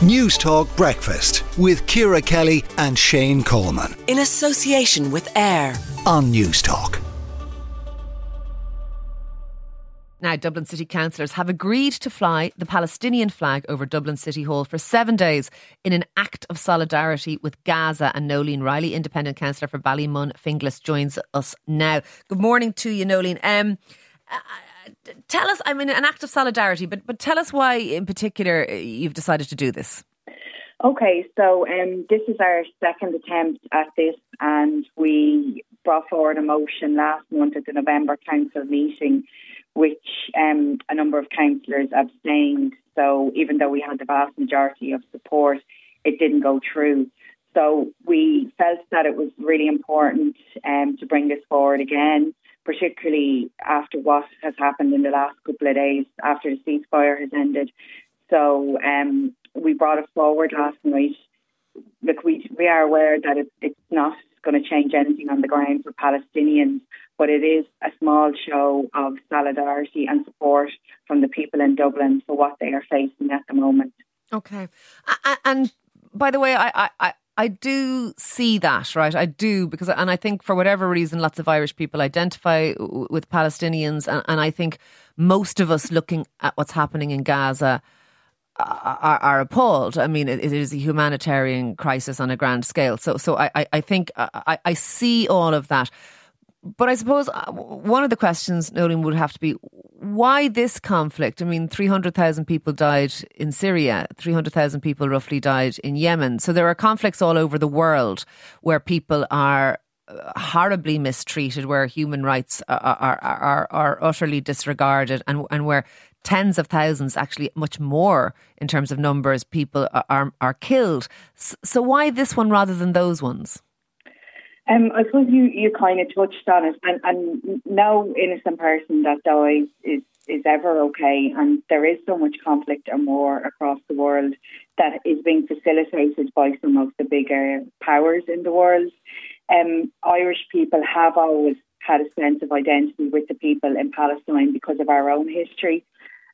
Newstalk Breakfast with Ciara Kelly and Shane Coleman. In association with AIR on Newstalk. Now, Dublin City councillors have agreed to fly the Palestinian flag over Dublin City Hall for seven days in an act of solidarity with Gaza. And Noeleen Reilly, independent councillor for Ballymun Finglas, joins us now. Good morning to you, Noeleen. Um, tell us, I mean, an act of solidarity, but, but tell us why in particular uh, you've decided to do this. Okay, so um, this is our second attempt at this, and we brought forward a motion last month at the November Council meeting, which um, a number of councillors abstained. So even though we had the vast majority of support, it didn't go through. So we felt that it was really important um, to bring this forward again particularly after what has happened in the last couple of days after the ceasefire has ended. So um, we brought it forward last night. Look, we we are aware that it, it's not going to change anything on the ground for Palestinians, but it is a small show of solidarity and support from the people in Dublin for what they are facing at the moment. Okay, and by the way, I, I I do see that, right? I do because, and I think for whatever reason, lots of Irish people identify with Palestinians, and, and I think most of us looking at what's happening in Gaza are, are appalled. I mean, it, it is a humanitarian crisis on a grand scale. So, so I, I think I, I see all of that. But I suppose uh, one of the questions, Nolan, would have to be why this conflict? I mean, 300,000 people died in Syria, 300,000 people roughly died in Yemen. So there are conflicts all over the world where people are uh, horribly mistreated, where human rights are, are, are, are utterly disregarded, and, and where tens of thousands, actually much more in terms of numbers, people are, are, are killed. So why this one rather than those ones? Um, I suppose you, you kind of touched on it, and, and no innocent person that dies is, is ever okay. And there is so much conflict and war across the world that is being facilitated by some of the bigger powers in the world. Um, Irish people have always had a sense of identity with the people in Palestine because of our own history.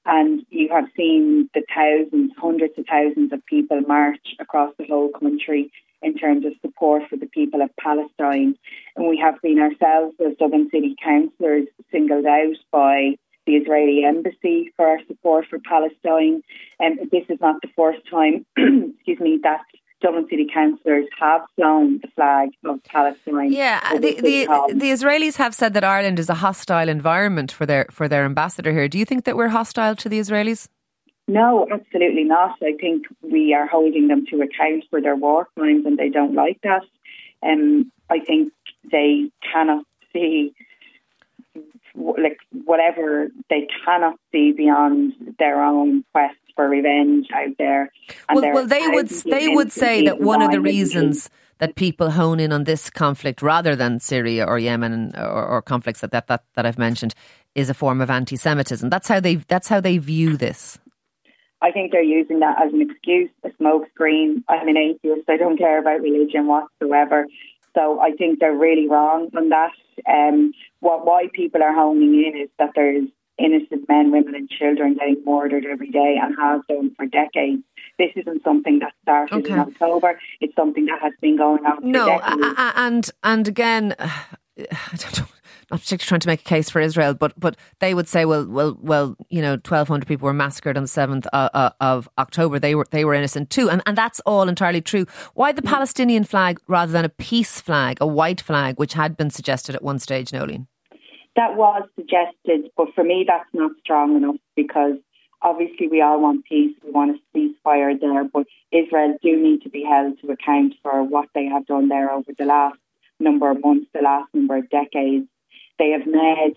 And you have seen the thousands, hundreds of thousands of people march across the whole country in terms of support for the people of Palestine. And we have been ourselves, as Dublin City councillors, singled out by the Israeli embassy for our support for Palestine. And this is not the first time, excuse me, that Dublin City councillors have flown the flag of Palestine. Yeah, the, the, the, Israelis have said that Ireland is a hostile environment for their for their ambassador here. Do you think that we're hostile to the Israelis? No, absolutely not. I think we are holding them to account for their war crimes, and they don't like that. Um, I think they cannot see like whatever they cannot see beyond their own quest for revenge out there. well, well, they would they would say that one of the reasons that people hone in on this conflict rather than Syria or Yemen or, or conflicts that, that that that I've mentioned is a form of anti-Semitism. That's how they that's how they view this. I think they're using that as an excuse, a smokescreen. I'm an atheist. I don't care about religion whatsoever. So I think they're really wrong on that. Um, what why people are honing in is that there's innocent men, women, and children getting murdered every day and have done for decades. This isn't something that started okay. in October. It's something that has been going on. For decades. No, and and again, I don't know not particularly trying to make a case for Israel, but but they would say, well, well, well, you know, twelve hundred people were massacred on the seventh uh, uh, of October. They were they were innocent too, and and that's all entirely true. Why the Palestinian flag rather than a peace flag, a white flag, which had been suggested at one stage, Noeleen? That was suggested, but for me, that's not strong enough because obviously we all want peace, we want a ceasefire there, but Israel do need to be held to account for what they have done there over the last number of months, the last number of decades. They have made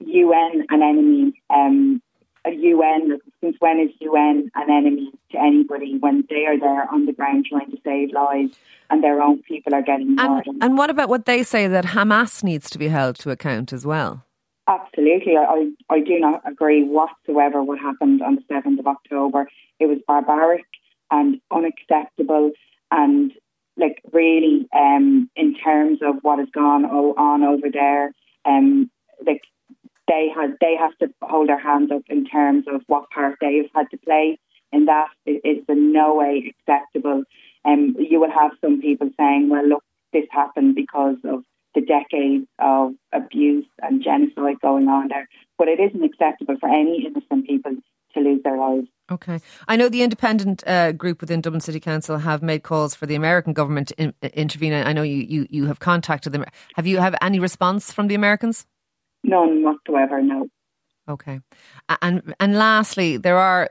UN an enemy. Um, a UN, since when is UN an enemy to anybody when they are there on the ground trying to save lives and their own people are getting murdered? And, and what about what they say that Hamas needs to be held to account as well? Absolutely. I, I do not agree whatsoever what happened on the 7th of October. It was barbaric and unacceptable and like really um, in terms of what has gone on over there, um, like they had they have to hold their hands up in terms of what part they have had to play in that it's in no way acceptable. Um, you will have some people saying, well, look, this happened because of the decades of abuse and genocide going on there. But it isn't acceptable for any innocent people to lose their lives. Okay. I know the independent uh, group within Dublin City Council have made calls for the American government to in, intervene. I know you, you, you have contacted them. Have you have any response from the Americans? None whatsoever, no. Okay. And and lastly, there are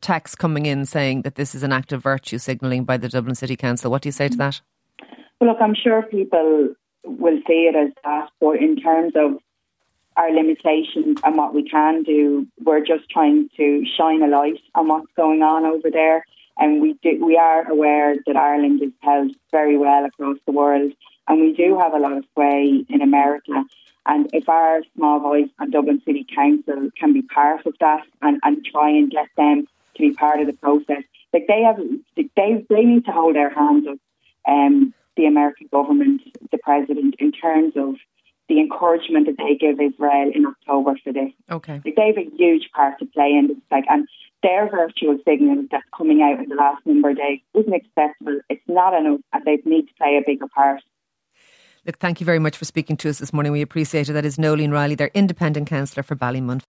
texts coming in saying that this is an act of virtue signalling by the Dublin City Council. What do you say to that? Well, look, I'm sure people will see it as that, but in terms of our limitations and what we can do, we're just trying to shine a light on what's going on over there. And we do, we are aware that Ireland is held very well across the world, and we do have a lot of sway in America. And if our small voice and Dublin City Council can be part of that and, and try and get them to be part of the process, like they have, they they need to hold their hands up. Um, the American government, the president, in terms of the encouragement that they give Israel in October for this. Okay. Like they have a huge part to play in this. Like, and their virtual signal that's coming out in the last number of days isn't acceptable. It's not enough, and they need to play a bigger part. Look, thank you very much for speaking to us this morning. We appreciate it. That is Noeleen Reilly, their independent councillor for Ballymun.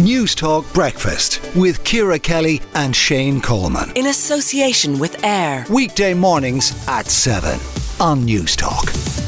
Newstalk Breakfast with Ciara Kelly and Shane Coleman. In association with AIR. Weekday mornings at 7 on Newstalk.